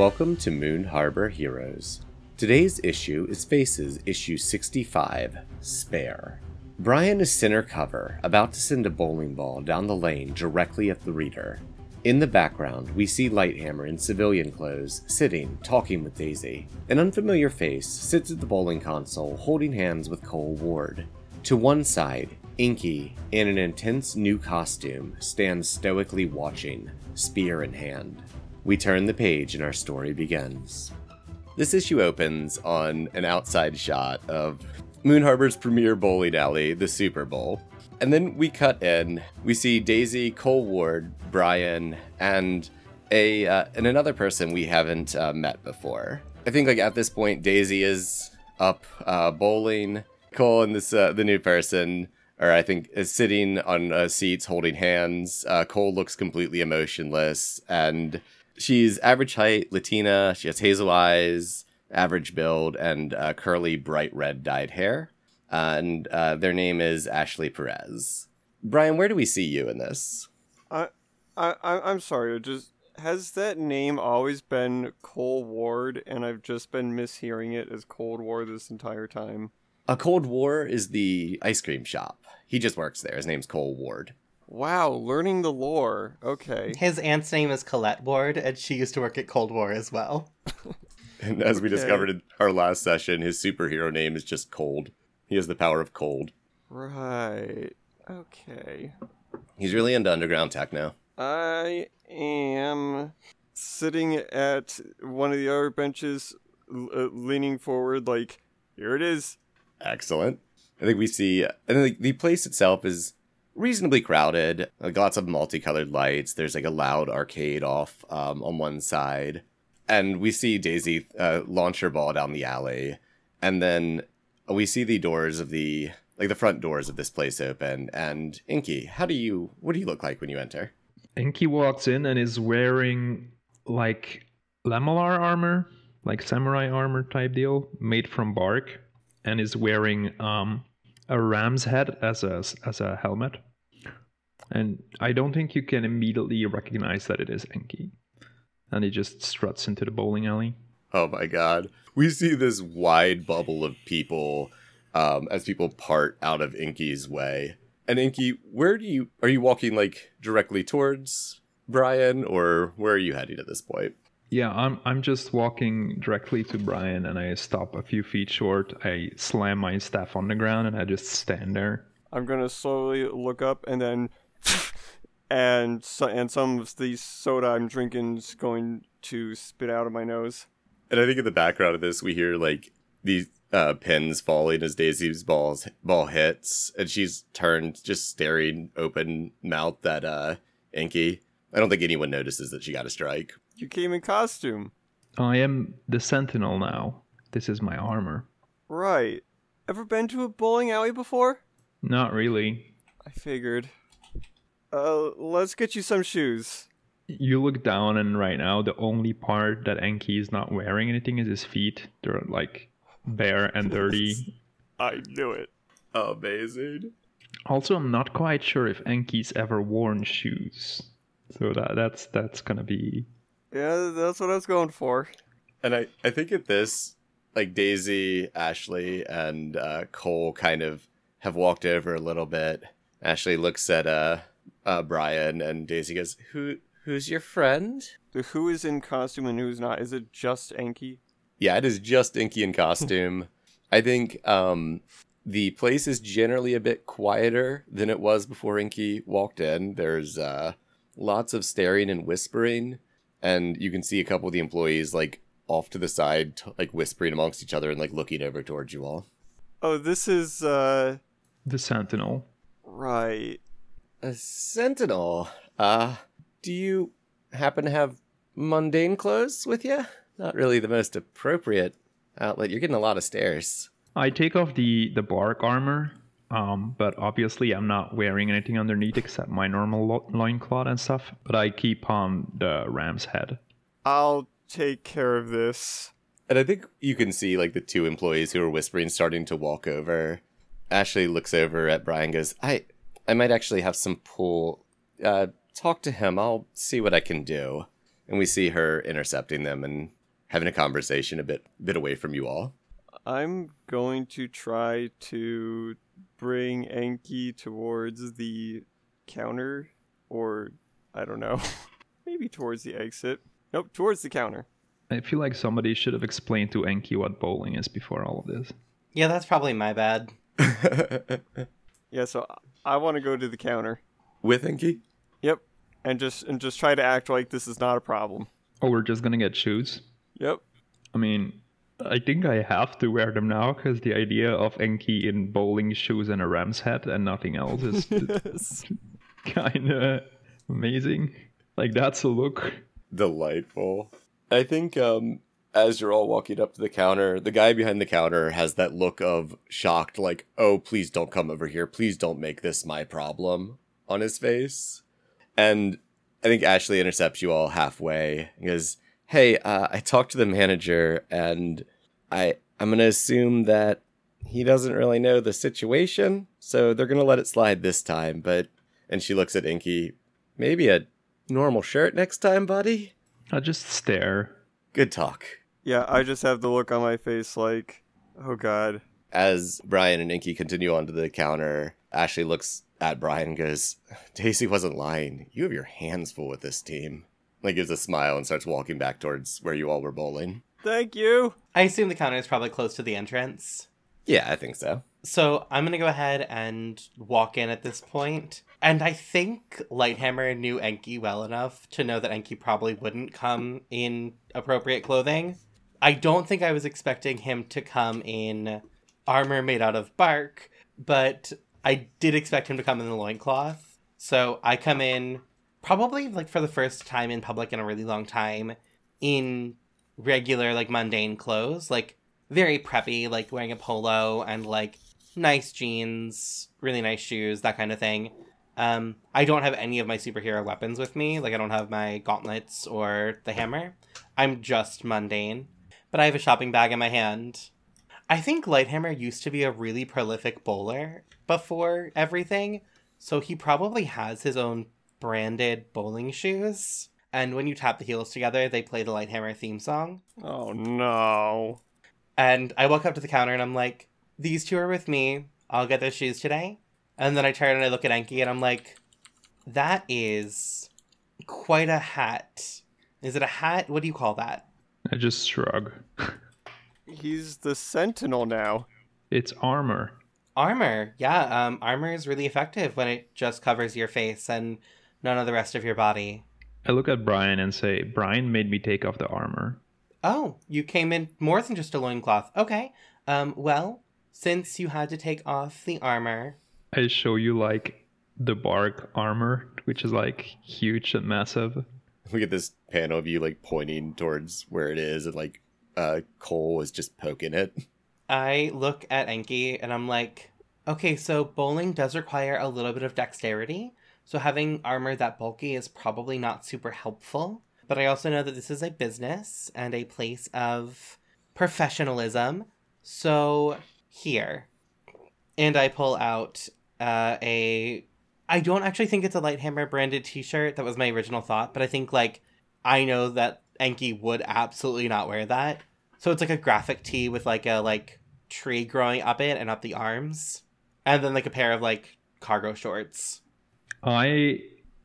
Welcome to Moon Harbor Heroes. Today's issue is Faces issue 65, Spare. Brian is center cover, about to send a bowling ball down the lane directly at the reader. In the background, we see Lighthammer in civilian clothes, sitting, talking with Daisy. An unfamiliar face sits at the bowling console, holding hands with Cole Ward. To one side, Inky, in an intense new costume, stands stoically watching, spear in hand. We turn the page and our story begins. This issue opens on an outside shot of Moon Harbor's premier bowling alley, the Super Bowl. And then we cut in. We see Daisy, Cole Ward, Brian, and a uh, and another person we haven't uh, met before. I think like at this point, Daisy is up uh, bowling. Cole and this uh, the new person, or I think is sitting on uh, seats holding hands. Uh, Cole looks completely emotionless, and she's average height, Latina. She has hazel eyes, average build, and uh, curly, bright red dyed hair. Uh, and uh, their name is Ashley Perez. Brian, where do we see you in this? I, I, I'm sorry. Just has that name always been Cole Ward, and I've just been mishearing it as Cold War this entire time. A Cold War is the ice cream shop. He just works there. His name's Cole Ward. Wow, learning the lore. Okay. His aunt's name is Colette Ward, and she used to work at Cold War as well. And as we discovered in our last session, his superhero name is just Cold. He has the power of cold. Right. Okay. He's really into underground tech now. I am sitting at one of the other benches, l- uh, leaning forward, like, here it is. Excellent. I think we see, and the, the place itself is reasonably crowded. Like lots of multicolored lights. There's like a loud arcade off um, on one side, and we see Daisy uh, launch her ball down the alley, and then we see the doors of the like the front doors of this place open. And Inky, how do you? What do you look like when you enter? Inky walks in and is wearing like lamellar armor, like samurai armor type deal, made from bark, and is wearing um, a ram's head as a as a helmet. And I don't think you can immediately recognize that it is Enki. And he just struts into the bowling alley. Oh my god. We see this wide bubble of people um, as people part out of Inky's way. And Inky, where do you are you walking like directly towards Brian or where are you heading at this point? Yeah, I'm I'm just walking directly to Brian and I stop a few feet short. I slam my staff on the ground and I just stand there. I'm gonna slowly look up and then, and so, and some of the soda I'm drinking is going to spit out of my nose. And I think in the background of this we hear like these uh, pins falling as Daisy's balls ball hits and she's turned just staring open mouthed at uh Inky. I don't think anyone notices that she got a strike. You came in costume, I am the Sentinel now. This is my armor. right? Ever been to a bowling alley before? Not really. I figured. Uh, let's get you some shoes. You look down, and right now, the only part that Enki is not wearing anything is his feet. They're like bare and dirty. I knew it. Amazing. Also, I'm not quite sure if Enki's ever worn shoes. So that that's that's gonna be Yeah, that's what I was going for. And I, I think at this, like Daisy, Ashley, and uh, Cole kind of have walked over a little bit. Ashley looks at uh, uh, Brian, and Daisy goes, "Who, who's your friend?" The who is in costume and who's not? Is it just Enki? Yeah, it is just Inky in costume. I think um, the place is generally a bit quieter than it was before Inky walked in. There's uh, lots of staring and whispering, and you can see a couple of the employees like off to the side, t- like whispering amongst each other and like looking over towards you all. Oh, this is uh the Sentinel. right. A sentinel. Uh, do you happen to have mundane clothes with you? Not really the most appropriate outlet. You're getting a lot of stares. I take off the the bark armor, um, but obviously I'm not wearing anything underneath except my normal lo- loincloth and stuff. But I keep on the ram's head. I'll take care of this. And I think you can see like the two employees who are whispering starting to walk over. Ashley looks over at Brian and goes, I I might actually have some pull. Uh talk to him. I'll see what I can do. and we see her intercepting them and having a conversation a bit bit away from you all. I'm going to try to bring Enki towards the counter, or I don't know, maybe towards the exit. Nope, towards the counter. I feel like somebody should have explained to Enki what bowling is before all of this. Yeah, that's probably my bad. Yeah, so I want to go to the counter. With Enki? Yep, and just and just try to act like this is not a problem. Oh, we're just gonna get shoes. Yep. I mean, I think I have to wear them now because the idea of Enki in bowling shoes and a ram's hat and nothing else is Yes. kind of amazing. Like that's a look. Delightful. I think um as you're all walking up to the counter, the guy behind the counter has that look of shocked, like, oh, please don't come over here. Please don't make this my problem on his face. And I think Ashley intercepts you all halfway and goes, hey, uh, I talked to the manager and I, I'm going to assume that he doesn't really know the situation. So they're going to let it slide this time. But, and she looks at Inky, maybe a normal shirt next time, buddy? I'll just stare. Good talk. Yeah, I just have the look on my face like, oh god. As Brian and Inky continue onto the counter, Ashley looks at Brian and goes, Daisy wasn't lying. You have your hands full with this team. Like gives a smile and starts walking back towards where you all were bowling. Thank you. I assume the counter is probably close to the entrance. Yeah, I think so. So I'm gonna go ahead and walk in at this point. And I think Lighthammer knew Enki well enough to know that Enki probably wouldn't come in appropriate clothing. I don't think I was expecting him to come in armor made out of bark, but I did expect him to come in the loincloth. So I come in probably like for the first time in public in a really long time in regular like mundane clothes, like very preppy, like wearing a polo and like nice jeans, really nice shoes, that kind of thing. Um, I don't have any of my superhero weapons with me. Like I don't have my gauntlets or the hammer. I'm just mundane, but I have a shopping bag in my hand. I think Lighthammer used to be a really prolific bowler before everything, so he probably has his own branded bowling shoes. And when you tap the heels together, they play the Lighthammer theme song. Oh no. And I walk up to the counter and I'm like, these two are with me. I'll get their shoes today. And then I turn and I look at Enki and I'm like, that is quite a hat. Is it a hat? What do you call that? I just shrug. He's the sentinel now. It's armor. Armor. Yeah, um, armor is really effective when it just covers your face and none of the rest of your body. I look at Brian and say, Brian made me take off the armor. Oh, you came in more than just a loincloth. Okay. Um, well, since you had to take off the armor, I show you like the bark armor, which is like huge and massive. We get this panel of you like pointing towards where it is and like uh Cole is just poking it. I look at Enki and I'm like, okay, so bowling does require a little bit of dexterity. So having armor that bulky is probably not super helpful. But I also know that this is a business and a place of professionalism. So here. And I pull out uh, a. I don't actually think it's a Lighthammer branded t shirt. That was my original thought. But I think, like, I know that Enki would absolutely not wear that. So it's like a graphic tee with like a like tree growing up it and up the arms, and then like a pair of like cargo shorts. I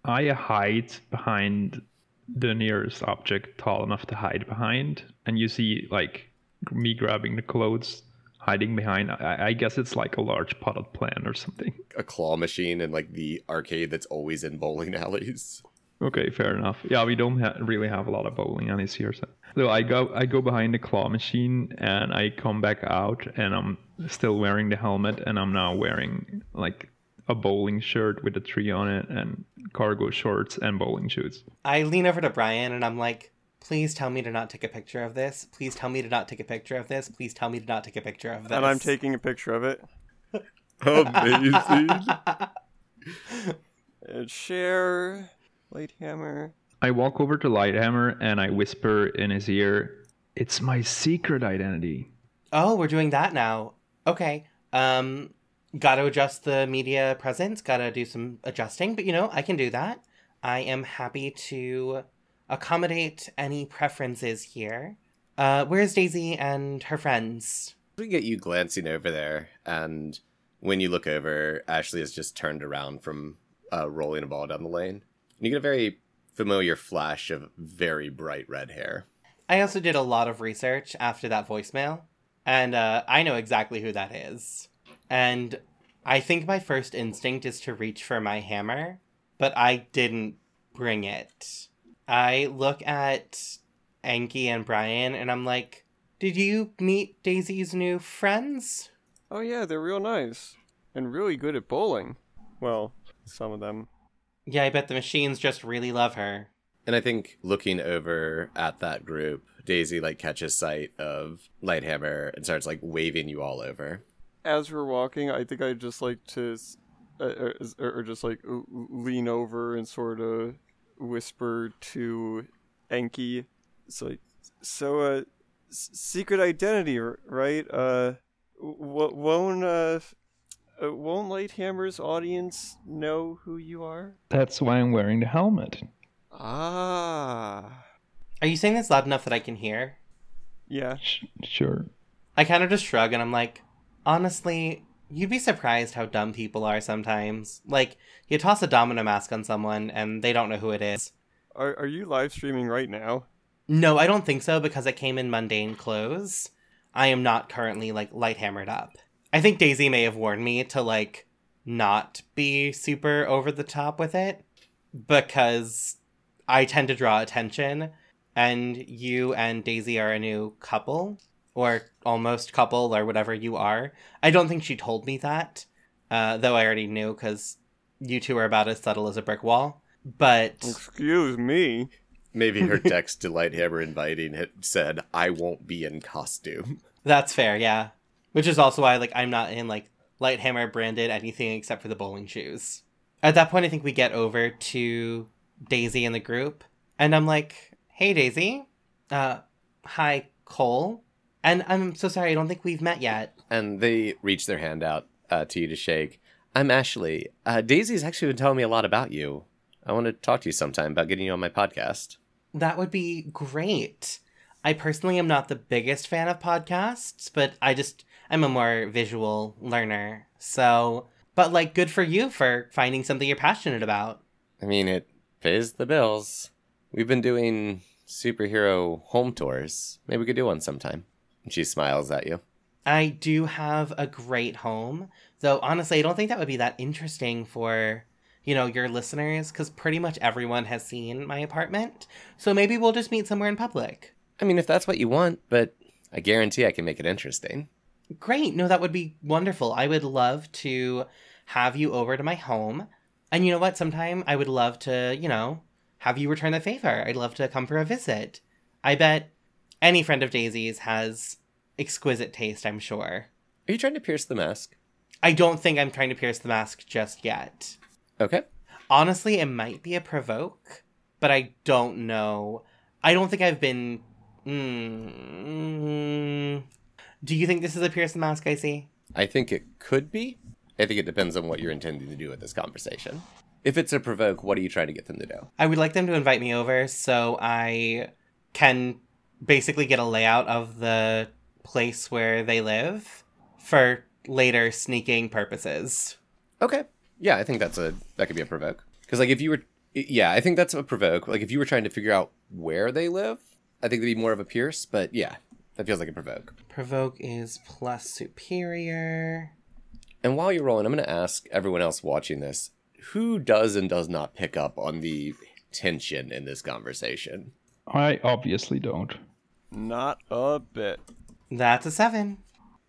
I hide behind the nearest object tall enough to hide behind, and you see like me grabbing the clothes, hiding behind. I, I guess it's like a large potted plant or something. A claw machine and like the arcade that's always in bowling alleys. Okay, fair enough. Yeah, we don't ha- really have a lot of bowling alleys here, so. So I go I go behind the claw machine and I come back out and I'm still wearing the helmet and I'm now wearing like a bowling shirt with a tree on it and cargo shorts and bowling shoes. I lean over to Brian and I'm like, please tell me to not take a picture of this. Please tell me to not take a picture of this. Please tell me to not take a picture of this. And I'm taking a picture of it. Amazing. And share. Lighthammer. I walk over to Lighthammer and I whisper in his ear, "It's my secret identity." Oh, we're doing that now. Okay. Um, gotta adjust the media presence. Gotta do some adjusting, but you know, I can do that. I am happy to accommodate any preferences here. Uh, where's Daisy and her friends? We get you glancing over there, and when you look over, Ashley has just turned around from uh, rolling a ball down the lane. And you get a very familiar flash of very bright red hair. I also did a lot of research after that voicemail, and uh, I know exactly who that is. And I think my first instinct is to reach for my hammer, but I didn't bring it. I look at Enki and Brian, and I'm like, did you meet Daisy's new friends? Oh yeah, they're real nice and really good at bowling. Well, some of them. Yeah, I bet the machines just really love her. And I think looking over at that group, Daisy like catches sight of Lighthammer and starts like waving you all over. As we're walking, I think I just like to, uh, or, or just like lean over and sort of whisper to Enki. It's like, so uh, s- secret identity, right? Uh, w- won't uh, uh, won't Lighthammer's audience know who you are? That's why I'm wearing the helmet. Ah, Are you saying this loud enough that I can hear? yeah. Sh- sure. I kind of just shrug and I'm like, honestly, you'd be surprised how dumb people are sometimes. Like, you toss a domino mask on someone and they don't know who it is. Are are you live streaming right now? No, I don't think so because I came in mundane clothes. I am not currently like light hammered up. I think Daisy may have warned me to like not be super over the top with it because I tend to draw attention and you and Daisy are a new couple or almost couple or whatever you are. I don't think she told me that, uh, though I already knew because you two are about as subtle as a brick wall. But Excuse me. Maybe her text to Lighthammer inviting it said, I won't be in costume. That's fair, yeah. Which is also why like I'm not in like Lighthammer branded anything except for the bowling shoes. At that point I think we get over to Daisy in the group and I'm like, "Hey Daisy. Uh hi Cole." And I'm so sorry, I don't think we've met yet. And they reach their hand out uh, to you to shake. I'm Ashley. Uh, Daisy's actually been telling me a lot about you. I want to talk to you sometime about getting you on my podcast. That would be great. I personally am not the biggest fan of podcasts, but I just I'm a more visual learner. So, but like good for you for finding something you're passionate about. I mean, it pays the bills. We've been doing superhero home tours. Maybe we could do one sometime. She smiles at you. I do have a great home, though honestly, I don't think that would be that interesting for, you know, your listeners, because pretty much everyone has seen my apartment. So maybe we'll just meet somewhere in public. I mean, if that's what you want, but I guarantee I can make it interesting. Great. No, that would be wonderful. I would love to have you over to my home. And you know what? Sometime I would love to, you know, have you return the favor. I'd love to come for a visit. I bet any friend of Daisy's has exquisite taste, I'm sure. Are you trying to pierce the mask? I don't think I'm trying to pierce the mask just yet. Okay. Honestly, it might be a provoke, but I don't know. I don't think I've been. Mm, do you think this is a pierce the mask I see? I think it could be. I think it depends on what you're intending to do with this conversation. If it's a provoke, what are you trying to get them to do? I would like them to invite me over so I can basically get a layout of the place where they live for later sneaking purposes. Okay. Yeah, I think that's a that could be a provoke. Because like if you were, yeah, I think that's a provoke. Like if you were trying to figure out where they live, I think it'd be more of a pierce. But yeah, that feels like a provoke. Provoke is plus superior. And while you're rolling, I'm going to ask everyone else watching this who does and does not pick up on the tension in this conversation. I obviously don't. Not a bit. That's a seven.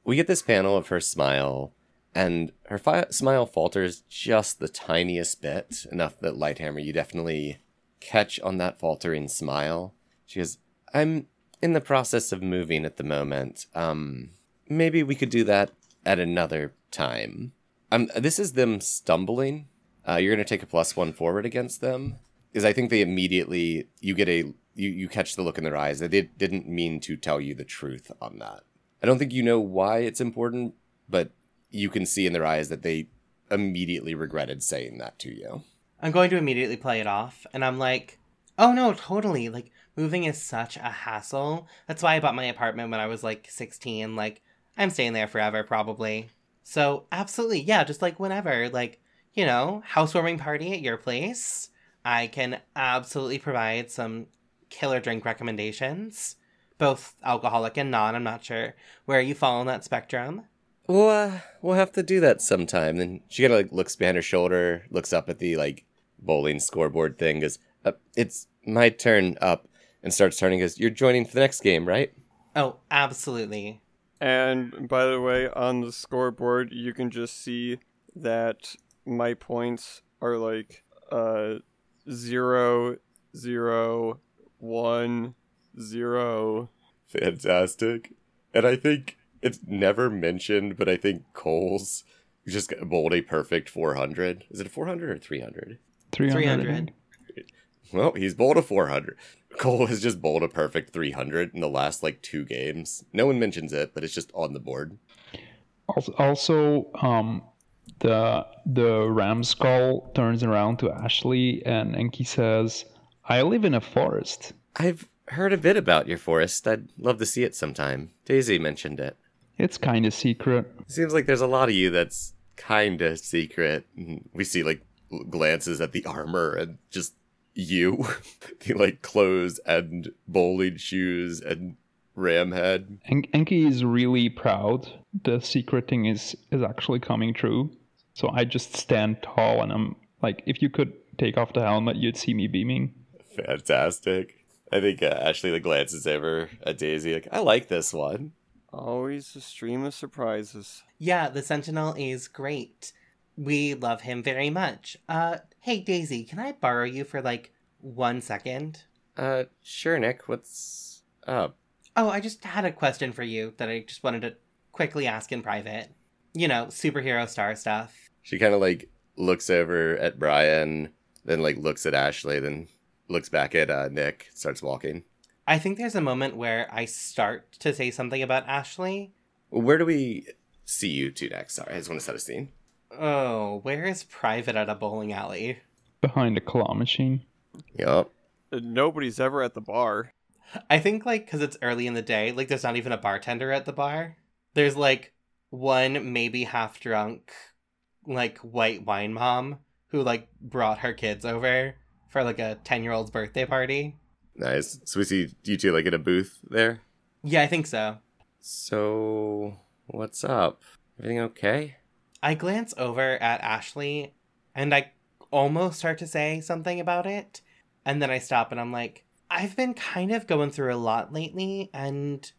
We get this panel of her smile, and her fi- smile falters just the tiniest bit, enough that Lighthammer, you definitely catch on that faltering smile. She goes, I'm in the process of moving at the moment. Um, maybe we could do that at another time. Um, this is them stumbling. Uh, you're going to take a plus one forward against them. Because I think they immediately, you get a, you, you catch the look in their eyes. that They did, didn't mean to tell you the truth on that. I don't think you know why it's important, but you can see in their eyes that they immediately regretted saying that to you. I'm going to immediately play it off, and I'm like, Oh no, totally. Like moving is such a hassle. That's why I bought my apartment when I was like 16. Like I'm staying there forever probably. So, absolutely. Yeah, just like whenever, like, you know, housewarming party at your place. I can absolutely provide some killer drink recommendations, both alcoholic and non. I'm not sure where you fall on that spectrum. We'll, uh, we'll have to do that sometime. Then she kind of like looks behind her shoulder, looks up at the like bowling scoreboard thing, goes, uh, "It's my turn up," and starts turning. Goes, "You're joining for the next game, right?" Oh, absolutely. And by the way, on the scoreboard, you can just see that my points are like uh zero, zero, one, zero. Fantastic. And I think it's never mentioned, but I think Cole's just bowled a perfect 400. Is it a 400 or 300? 300. 300. Well, he's bowled a 400. Cole has just bowled a perfect 300 in the last like two games. No one mentions it, but it's just on the board. Also, also um, the the ram skull turns around to Ashley and Enki says, "I live in a forest." I've heard a bit about your forest. I'd love to see it sometime. Daisy mentioned it. It's kind of secret. Seems like there's a lot of you that's kind of secret. We see like glances at the armor and just you, the like clothes and bowling shoes and ram head. En- Enki is really proud. The secret thing is is actually coming true. So I just stand tall and I'm like, if you could take off the helmet, you'd see me beaming. Fantastic. I think uh, Ashley like glances over at Daisy like, I like this one. Always a stream of surprises. Yeah, the Sentinel is great. We love him very much. Uh, hey Daisy, can I borrow you for like one second? Uh, sure, Nick. What's up? Oh, I just had a question for you that I just wanted to quickly ask in private. You know, superhero star stuff. She kind of like looks over at Brian, then like looks at Ashley, then looks back at uh, Nick, starts walking. I think there's a moment where I start to say something about Ashley. Where do we see you two next? Sorry, I just want to set a scene. Oh, where is private at a bowling alley? Behind a claw machine. Yup. Nobody's ever at the bar. I think like because it's early in the day, like there's not even a bartender at the bar. There's like one maybe half drunk, like white wine mom who like brought her kids over for like a ten year old's birthday party. Nice. So we see you two like in a booth there. Yeah, I think so. So what's up? Everything okay? I glance over at Ashley and I almost start to say something about it. And then I stop and I'm like, I've been kind of going through a lot lately and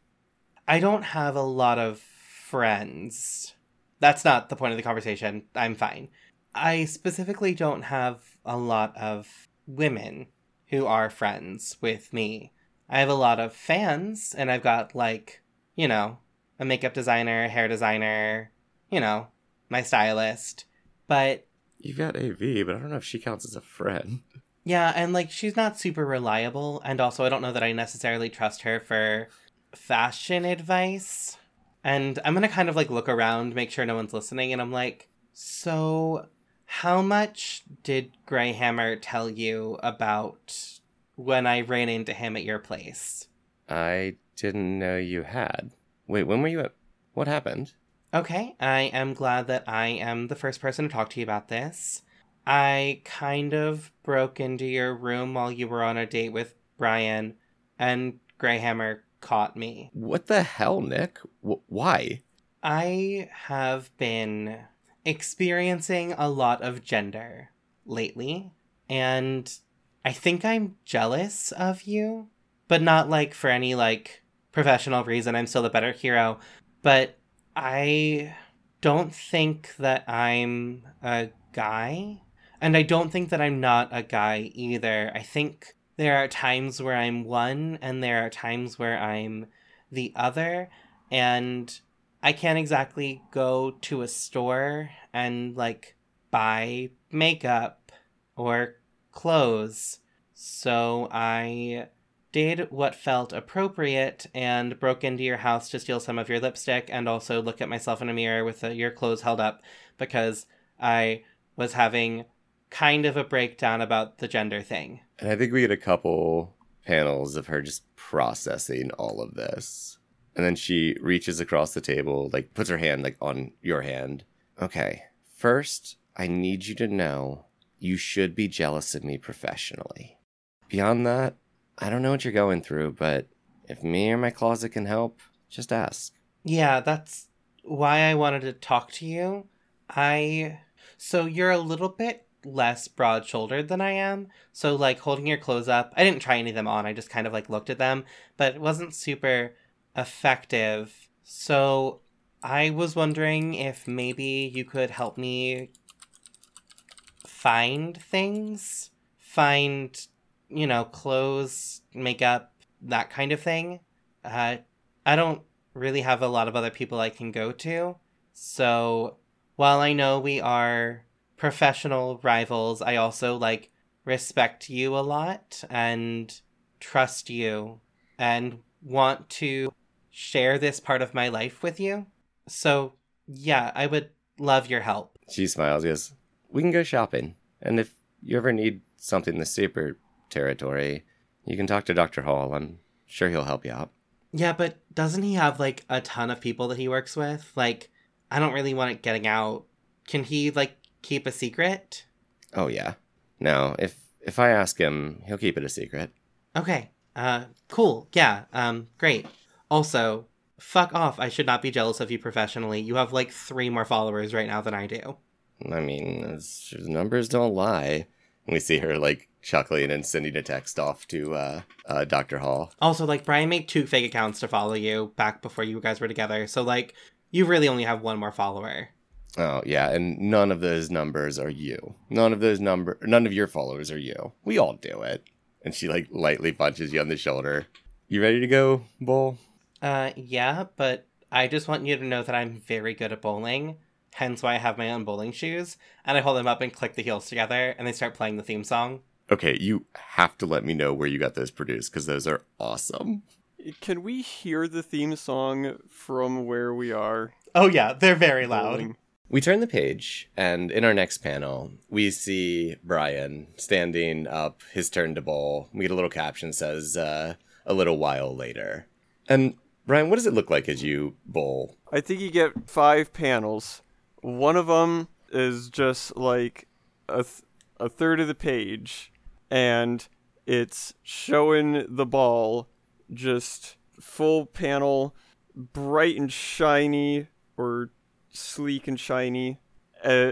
I don't have a lot of friends. That's not the point of the conversation. I'm fine. I specifically don't have a lot of women who are friends with me. I have a lot of fans and I've got like, you know, a makeup designer, a hair designer, you know, my stylist. But You've got AV, but I don't know if she counts as a friend. yeah, and like she's not super reliable. And also, I don't know that I necessarily trust her for fashion advice. And I'm gonna kind of like look around, make sure no one's listening. And I'm like, so how much did Greyhammer tell you about when I ran into him at your place? I didn't know you had. Wait, when were you at? What happened? Okay, I am glad that I am the first person to talk to you about this. I kind of broke into your room while you were on a date with Brian, and Greyhammer caught me. What the hell, Nick? W- why? I have been experiencing a lot of gender lately, and I think I'm jealous of you, but not like for any like professional reason. I'm still the better hero, but I don't think that I'm a guy, and I don't think that I'm not a guy either. I think there are times where I'm one, and there are times where I'm the other, and I can't exactly go to a store and like buy makeup or clothes. So I did what felt appropriate and broke into your house to steal some of your lipstick and also look at myself in a mirror with uh, your clothes held up because I was having kind of a breakdown about the gender thing. And I think we get a couple panels of her just processing all of this. And then she reaches across the table, like puts her hand like on your hand. Okay. First, I need you to know you should be jealous of me professionally. Beyond that, I don't know what you're going through, but if me or my closet can help, just ask. Yeah, that's why I wanted to talk to you. I. So you're a little bit less broad shouldered than I am. So, like, holding your clothes up, I didn't try any of them on. I just kind of like looked at them, but it wasn't super effective. So, I was wondering if maybe you could help me find things, find, you know, clothes, makeup, that kind of thing. Uh, I don't really have a lot of other people I can go to. So while I know we are professional rivals, I also like respect you a lot and trust you and want to share this part of my life with you. So yeah, I would love your help. She smiles, goes, We can go shopping. And if you ever need something in the super territory, you can talk to Dr. Hall. I'm sure he'll help you out. Yeah, but doesn't he have like a ton of people that he works with? Like, I don't really want it getting out. Can he like keep a secret? Oh yeah. No, if if I ask him, he'll keep it a secret. Okay. Uh cool. Yeah. Um great. Also, fuck off. I should not be jealous of you professionally. You have like 3 more followers right now than I do. I mean, numbers don't lie. We see her like chuckling and sending a text off to uh, uh, Dr. Hall. Also, like Brian made two fake accounts to follow you back before you guys were together. So like you really only have one more follower. Oh yeah, and none of those numbers are you. None of those number none of your followers are you. We all do it. And she like lightly punches you on the shoulder. You ready to go, Bull? Uh yeah, but I just want you to know that I'm very good at bowling. Hence why I have my own bowling shoes. And I hold them up and click the heels together and they start playing the theme song. Okay, you have to let me know where you got those produced because those are awesome. Can we hear the theme song from where we are? Oh yeah, they're very loud. We turn the page, and in our next panel, we see Brian standing up, his turn to bowl. We get a little caption says, uh, a little while later. And Brian, what does it look like as you bowl? I think you get five panels. One of them is just like a, th- a third of the page, and it's showing the ball just full panel, bright and shiny, or sleek and shiny. Uh,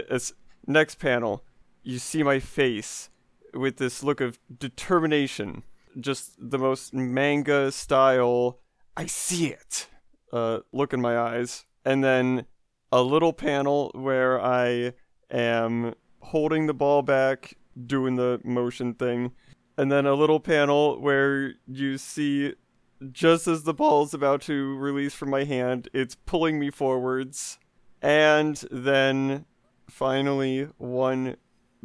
next panel, you see my face with this look of determination, just the most manga style. I see it. Uh, look in my eyes, and then a little panel where I am holding the ball back, doing the motion thing, and then a little panel where you see just as the ball's about to release from my hand, it's pulling me forwards. And then finally, one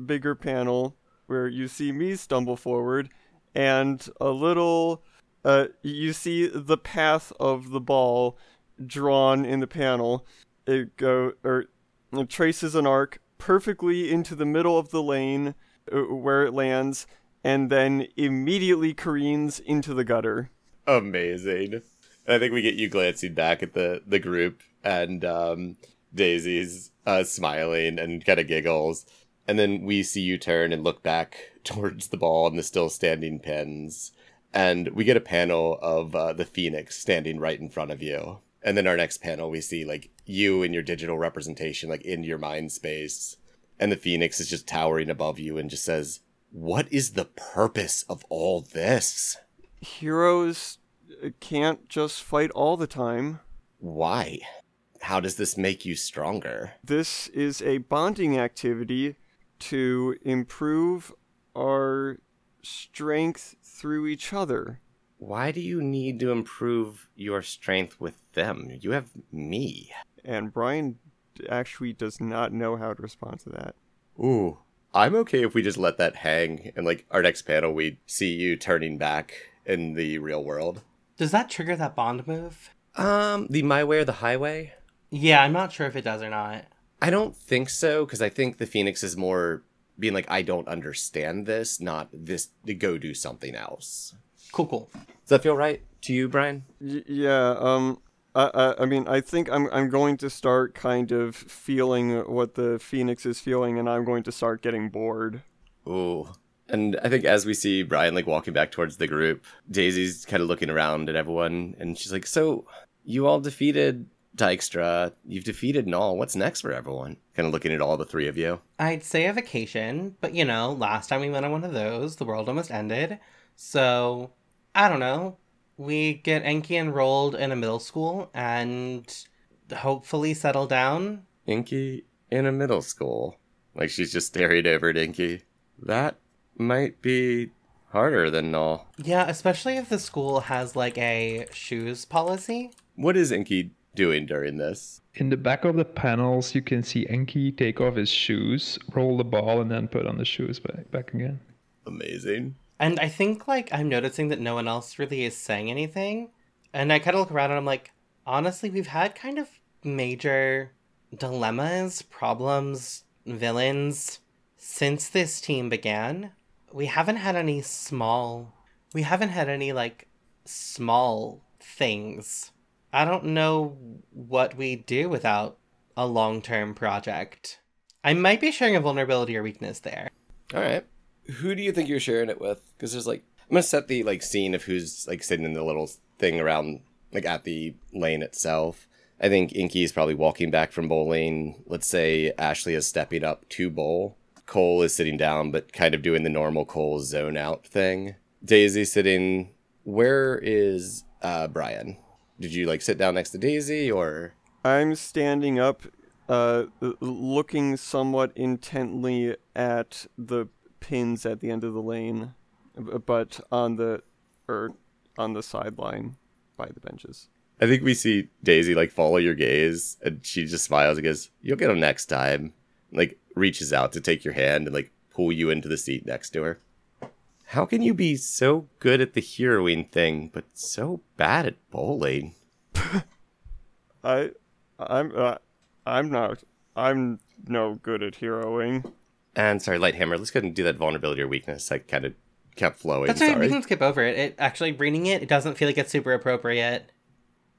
bigger panel where you see me stumble forward and a little uh, you see the path of the ball drawn in the panel it go or it traces an arc perfectly into the middle of the lane uh, where it lands and then immediately careens into the gutter Amazing. I think we get you glancing back at the, the group, and um, Daisy's uh, smiling and kind of giggles. And then we see you turn and look back towards the ball and the still standing pins. And we get a panel of uh, the Phoenix standing right in front of you. And then our next panel, we see like you and your digital representation, like in your mind space. And the Phoenix is just towering above you and just says, What is the purpose of all this? heroes uh, can't just fight all the time Why? How does this make you stronger? this is a bonding activity to improve our strength through each other Why do you need to improve your strength with them? You have me. and brian actually does not know how to respond to that Ooh. I'm okay if we just let that hang and like our next panel we see you turning back in the real world. Does that trigger that bond move? Um, the my way or the highway? Yeah, I'm not sure if it does or not. I don't think so because I think the Phoenix is more being like, I don't understand this, not this to go do something else. Cool, cool. Does that feel right to you, Brian? Y- yeah. Um. I, I I mean I think I'm I'm going to start kind of feeling what the phoenix is feeling, and I'm going to start getting bored. Ooh. And I think as we see Brian like walking back towards the group, Daisy's kind of looking around at everyone, and she's like, "So, you all defeated Dykstra. You've defeated Null. What's next for everyone?" Kind of looking at all the three of you. I'd say a vacation, but you know, last time we went on one of those, the world almost ended. So, I don't know. We get Enki enrolled in a middle school and hopefully settle down. Inky in a middle school. Like she's just staring over at Inky. That might be harder than Null. Yeah, especially if the school has like a shoes policy. What is Inky doing during this? In the back of the panels, you can see Enki take off his shoes, roll the ball, and then put on the shoes back, back again. Amazing. And I think like I'm noticing that no one else really is saying anything. And I kind of look around and I'm like, honestly, we've had kind of major dilemmas, problems, villains since this team began. We haven't had any small, we haven't had any like small things. I don't know what we do without a long term project. I might be sharing a vulnerability or weakness there. All right. Who do you think you're sharing it with? Because there's like, I'm gonna set the like scene of who's like sitting in the little thing around like at the lane itself. I think Inky is probably walking back from bowling. Let's say Ashley is stepping up to bowl. Cole is sitting down, but kind of doing the normal Cole zone out thing. Daisy sitting. Where is uh, Brian? Did you like sit down next to Daisy or? I'm standing up, uh, looking somewhat intently at the pins at the end of the lane, but on the or on the sideline by the benches. I think we see Daisy like follow your gaze, and she just smiles and goes, "You'll get him next time." Like reaches out to take your hand and like pull you into the seat next to her. How can you be so good at the heroing thing, but so bad at bowling? I, I'm, uh, I'm not. I'm no good at heroing. And sorry, Lighthammer, let's go ahead and do that vulnerability or weakness. I kind of kept flowing. Sorry. That's right. We can skip over it. It actually reading it, it doesn't feel like it's super appropriate.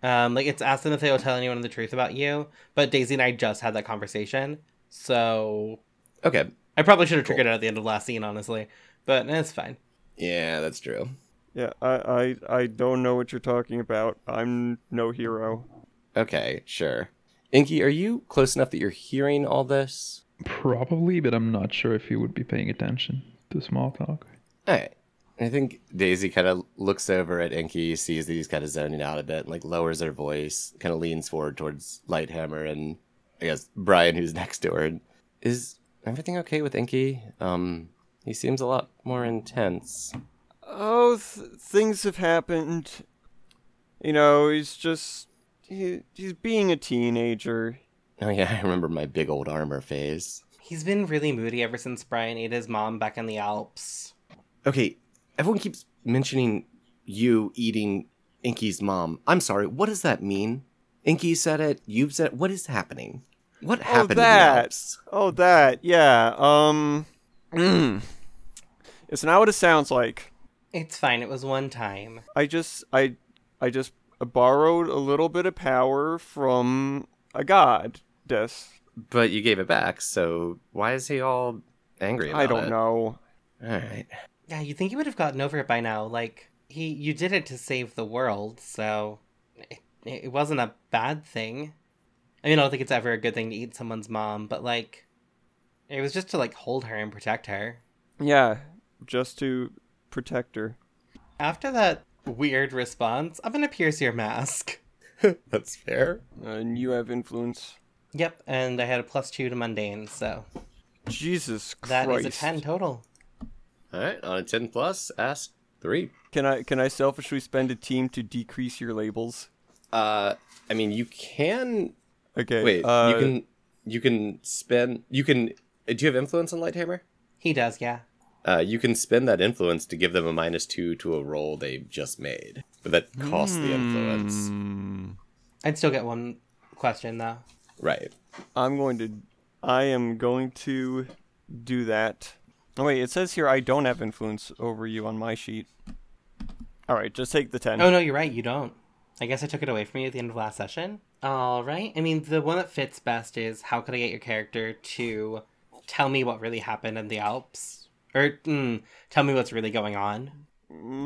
Um, like it's asked them if they will tell anyone the truth about you, but Daisy and I just had that conversation, so Okay. I probably should have triggered it at the end of last scene, honestly, but that's fine. Yeah, that's true. Yeah, I, I, I don't know what you're talking about. I'm no hero. Okay, sure. Inky, are you close enough that you're hearing all this? Probably, but I'm not sure if you would be paying attention to small talk. All right. I think Daisy kind of looks over at Inky, sees that he's kind of zoning out a bit, and like lowers her voice, kind of leans forward towards Lighthammer and I guess Brian, who's next to her. Is everything okay with Inky? Um, he seems a lot more intense. Oh, th- things have happened. You know, he's just he, he's being a teenager. Oh yeah, I remember my big old armor phase. He's been really moody ever since Brian ate his mom back in the Alps. Okay, everyone keeps mentioning you eating Inky's mom. I'm sorry, what does that mean? Inky said it, you've said it. What is happening? What happened in the that. Alps? Oh, that. Yeah. Um. Mm. It's not what it sounds like. It's fine. It was one time. I just I I just borrowed a little bit of power from a goddess. But you gave it back, so why is he all angry about I don't it? know. All right. Yeah, you think he would have gotten over it by now? Like he, you did it to save the world, so it, it wasn't a bad thing. I mean, I don't think it's ever a good thing to eat someone's mom, but like, it was just to like hold her and protect her. Yeah, just to protect her. After that weird response, I'm gonna pierce your mask. That's fair. And you have influence. Yep, and I had a plus two to mundane, so Jesus Christ. that is a ten total. All right, on a 10 plus, ask three. Can I can I selfishly spend a team to decrease your labels? Uh, I mean, you can. Okay. Wait, uh, you can. You can spend. You can. Uh, Do you have influence on Lighthammer? He does, yeah. Uh, you can spend that influence to give them a minus two to a roll they've just made, but that costs the influence. Hmm. I'd still get one question though. Right. I'm going to I am going to do that. Oh wait, it says here I don't have influence over you on my sheet. All right, just take the ten. Oh no, you're right. You don't. I guess I took it away from you at the end of last session. All right. I mean, the one that fits best is how could I get your character to tell me what really happened in the Alps, or mm, tell me what's really going on. Mm-hmm.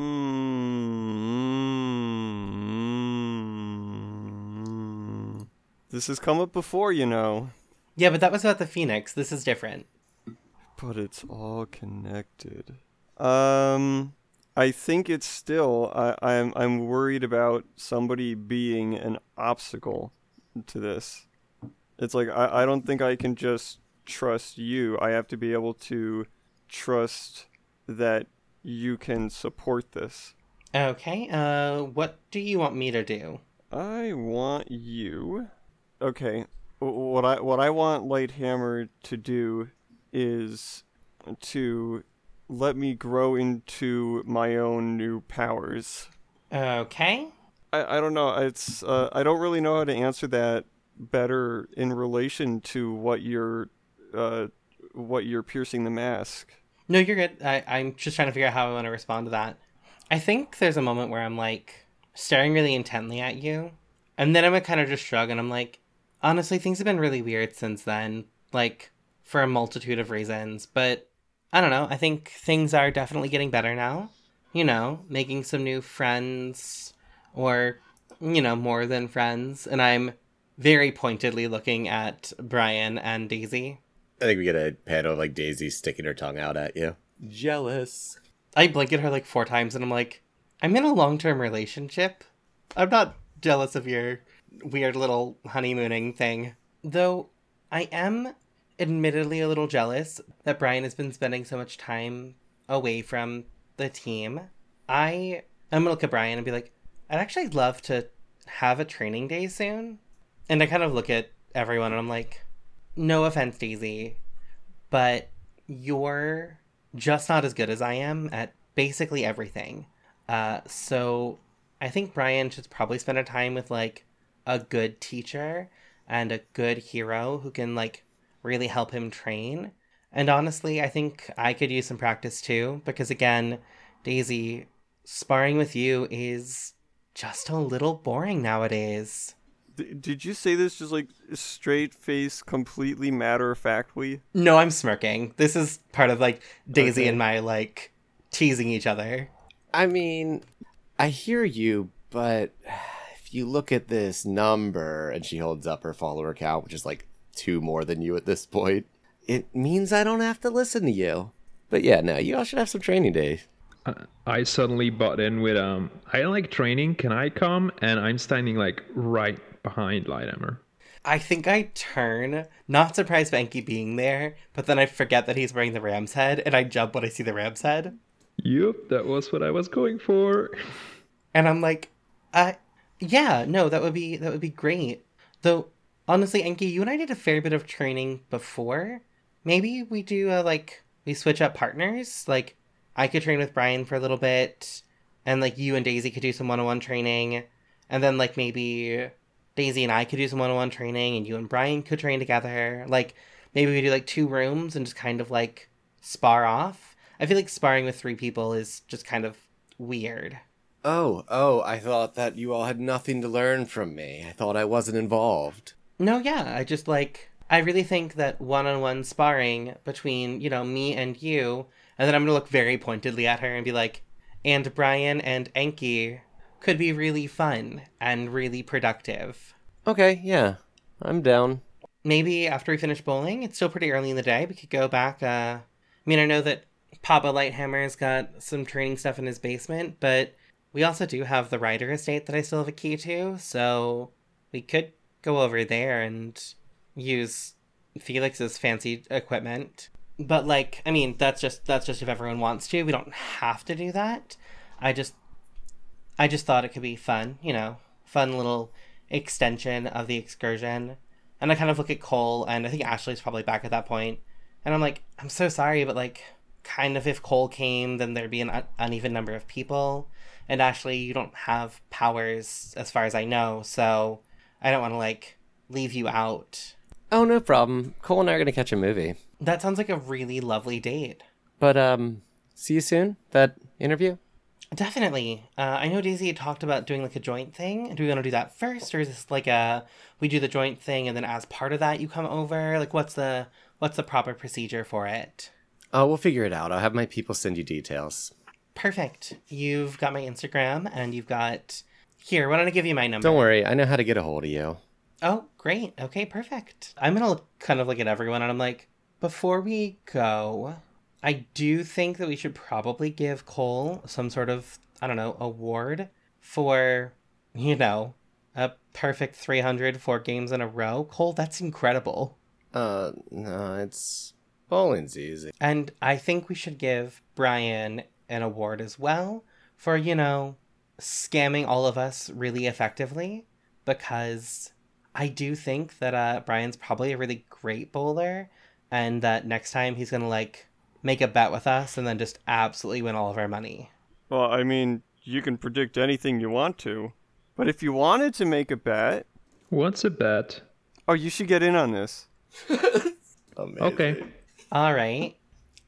This has come up before, you know. Yeah, but that was about the Phoenix. This is different. But it's all connected. Um, I think it's still. I, I'm I'm worried about somebody being an obstacle to this. It's like I, I don't think I can just trust you. I have to be able to trust that you can support this. Okay. Uh, what do you want me to do? I want you. Okay. What I what I want Lighthammer to do is to let me grow into my own new powers. Okay. I, I don't know. It's uh, I don't really know how to answer that better in relation to what you're uh, what you're piercing the mask. No, you're good. I, I'm just trying to figure out how I want to respond to that. I think there's a moment where I'm like staring really intently at you, and then I'm gonna kind of just shrug and I'm like, honestly, things have been really weird since then, like for a multitude of reasons. But I don't know. I think things are definitely getting better now. You know, making some new friends, or you know, more than friends, and I'm very pointedly looking at Brian and Daisy. I think we get a panel of like Daisy sticking her tongue out at you. Jealous. I blink at her like four times and I'm like, I'm in a long term relationship. I'm not jealous of your weird little honeymooning thing. Though I am admittedly a little jealous that Brian has been spending so much time away from the team. I I'm gonna look at Brian and be like, I'd actually love to have a training day soon. And I kind of look at everyone and I'm like, no offense, Daisy, but you're just not as good as I am at basically everything. Uh, so I think Brian should probably spend a time with like a good teacher and a good hero who can like really help him train. And honestly, I think I could use some practice too because again, Daisy, sparring with you is just a little boring nowadays. D- did you say this just like straight face, completely matter of factly? No, I'm smirking. This is part of like Daisy Okay. and my like teasing each other. I mean, I hear you, but if you look at this number, and she holds up her follower count, which is like two more than you at this point, it means I don't have to listen to you. But yeah, no, you all should have some training days. I- suddenly butt in with um. I like training. Can I come? And I'm standing like right behind Lighthammer. I think I turn, not surprised by Enki being there, but then I forget that he's wearing the ram's head, and I jump when I see the ram's head. Yup, that was what I was going for. And I'm like, uh, yeah, no, that would be that would be great. Though, honestly, Enki, you and I did a fair bit of training before. Maybe we do a like we switch up partners. Like, I could train with Brian for a little bit, and like you and Daisy could do some one-on-one training, and then like maybe Daisy and I could do some one-on-one training, and you and Brian could train together. Like, maybe we do like two rooms and just kind of like spar off. I feel like sparring with three people is just kind of weird. Oh, oh, I thought that you all had nothing to learn from me. I thought I wasn't involved. No, yeah, I just like I really think that one-on-one sparring between, you know, me and you, and then I'm going to look very pointedly at her and be like, and Brian and Enki could be really fun and really productive. Okay, yeah, I'm down. Maybe after we finish bowling, it's still pretty early in the day, we could go back uh I mean, I know that Papa Lighthammer's got some training stuff in his basement, but we also do have the Rider estate that I still have a key to, so we could go over there and use Felix's fancy equipment. But like, I mean, that's just that's just if everyone wants to. We don't have to do that. I just I just thought it could be fun, you know, fun little extension of the excursion. And I kind of look at Cole, and I think Ashley's probably back at that point. And I'm like, I'm so sorry, but like, kind of if Cole came, then there'd be an un- uneven number of people. And Ashley, you don't have powers as far as I know, so I don't want to like leave you out. Oh, no problem. Cole and I are going to catch a movie. That sounds like a really lovely date. But, um, see you soon? That interview? Definitely. Uh, I know Daisy had talked about doing like a joint thing. Do we want to do that first, or is this like a we do the joint thing and then as part of that you come over? Like, what's the what's the proper procedure for it? Oh, we'll figure it out. I'll have my people send you details. Perfect. You've got my Instagram and you've got here. Why don't I give you my number? Don't worry, I know how to get a hold of you. Oh, great. Okay, perfect. I'm gonna look, kind of look at everyone and I'm like, before we go, I do think that we should probably give Cole some sort of, I don't know, award for, you know, a perfect 300 four games in a row. Cole, that's incredible. Uh, no, it's bowling's easy. And I think we should give Brian an award as well for, you know, scamming all of us really effectively because I do think that uh, Brian's probably a really great bowler and that next time he's going to like make a bet with us and then just absolutely win all of our money. Well, I mean, you can predict anything you want to, but if you wanted to make a bet, What's a bet? oh, you should get in on this. Okay. All right.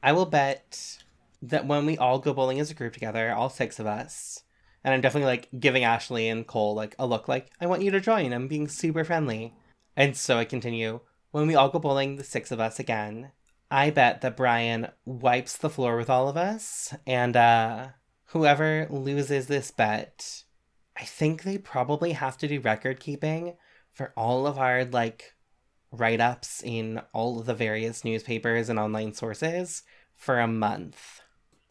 I will bet that when we all go bowling as a group together, all six of us, and I'm definitely like giving Ashley and Cole like a look like, I want you to join. I'm being super friendly. And so I continue. When we all go bowling, the six of us again, I bet that Brian wipes the floor with all of us, and uh whoever loses this bet, I think they probably have to do record keeping for all of our like write ups in all of the various newspapers and online sources for a month.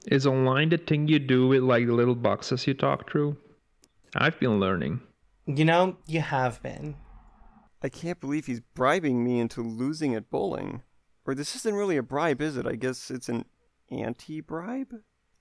Is online the thing you do with like the little boxes you talk through? I've been learning. You know, you have been. I can't believe he's bribing me into losing at bowling. Or this isn't really a bribe, is it? I guess it's an anti bribe?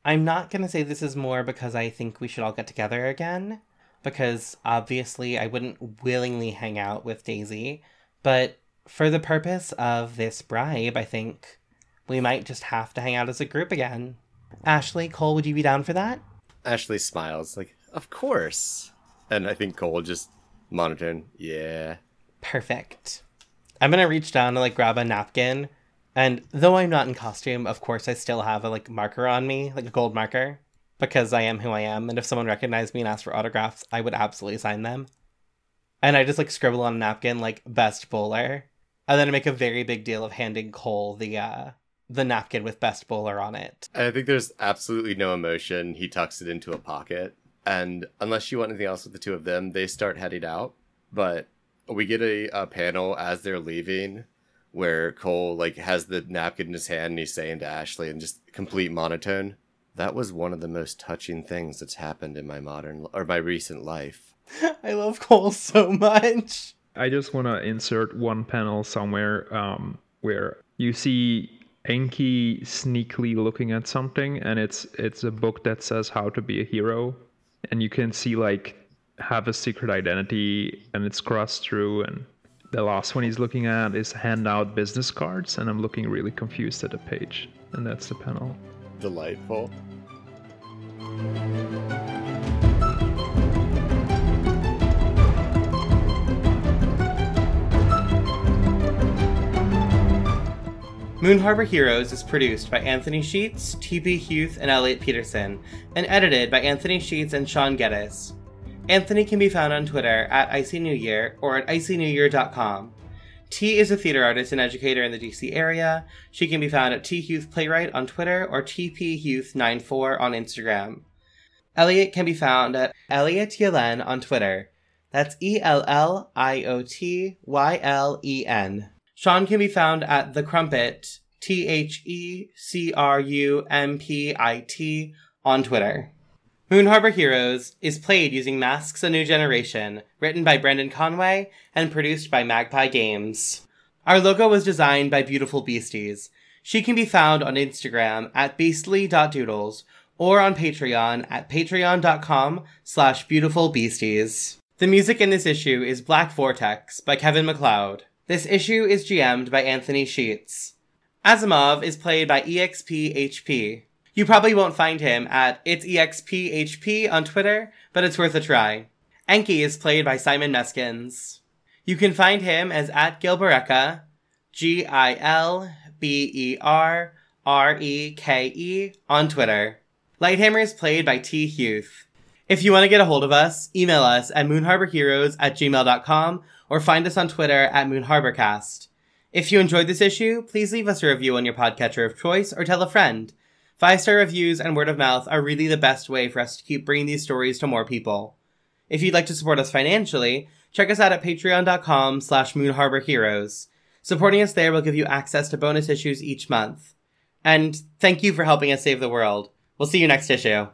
I'm not going to say this is more because I think we should all get together again, because obviously I wouldn't willingly hang out with Daisy, but for the purpose of this bribe, I think we might just have to hang out as a group again. Ashley, Cole, would you be down for that? Ashley smiles, like, of course. And I think Cole just monotone, yeah. Perfect. I'm gonna reach down to like grab a napkin, and though I'm not in costume, of course I still have a like marker on me, like a gold marker, because I am who I am. And if someone recognized me and asked for autographs, I would absolutely sign them. And I just like scribble on a napkin like best bowler, and then I make a very big deal of handing Cole the uh the napkin with best bowler on it. And I think there's absolutely no emotion. He tucks it into a pocket. And unless you want anything else with the two of them, they start heading out. But we get a, a panel as they're leaving where Cole like has the napkin in his hand and he's saying to Ashley in just complete monotone, that was one of the most touching things that's happened in my modern or my recent life. I love Cole so much. I just want to insert one panel somewhere um, where you see Enki sneakily looking at something, and it's it's a book that says how to be a hero, and you can see like have a secret identity, and it's crossed through, and the last one he's looking at is hand out business cards, and I'm looking really confused at the page, and that's the panel. Delightful. Moon Harbor Heroes is produced by Anthony Sheets, TP Huth, and Elliot Peterson, and edited by Anthony Sheets and Sean Geddes. Anthony can be found on Twitter at Icy New Year or at icynewyear.com. T is a theater artist and educator in the DC area. She can be found at T Huth Playwright on Twitter or TPHuth94 on Instagram. Elliot can be found at Elliot Yellen on Twitter. That's E L L I O T Y L E N. Sean can be found at The Crumpit, T H E C R U M P I T, on Twitter. Moon Harbor Heroes is played using Masks A New Generation, written by Brendan Conway and produced by Magpie Games. Our logo was designed by Beautiful Beasties. She can be found on Instagram at beastly.doodles or on Patreon at patreon.com slash beautifulbeasties. The music in this issue is Black Vortex by Kevin MacLeod. This issue is GM'd by Anthony Sheets. Asimov is played by EXPHP. You probably won't find him at It's EXPHP on Twitter, but it's worth a try. Enki is played by Simon Meskins. You can find him as at Gilbereka, G I L B E R R E K E, on Twitter. Lighthammer is played by T. Huth. If you want to get a hold of us, email us at moonharborheroes at gmail.com or find us on Twitter at moonharborcast. If you enjoyed this issue, please leave us a review on your podcatcher of choice or tell a friend. Five star reviews and word of mouth are really the best way for us to keep bringing these stories to more people. If you'd like to support us financially, check us out at patreon.com slash moonharborheroes. Supporting us there will give you access to bonus issues each month. And thank you for helping us save the world. We'll see you next issue.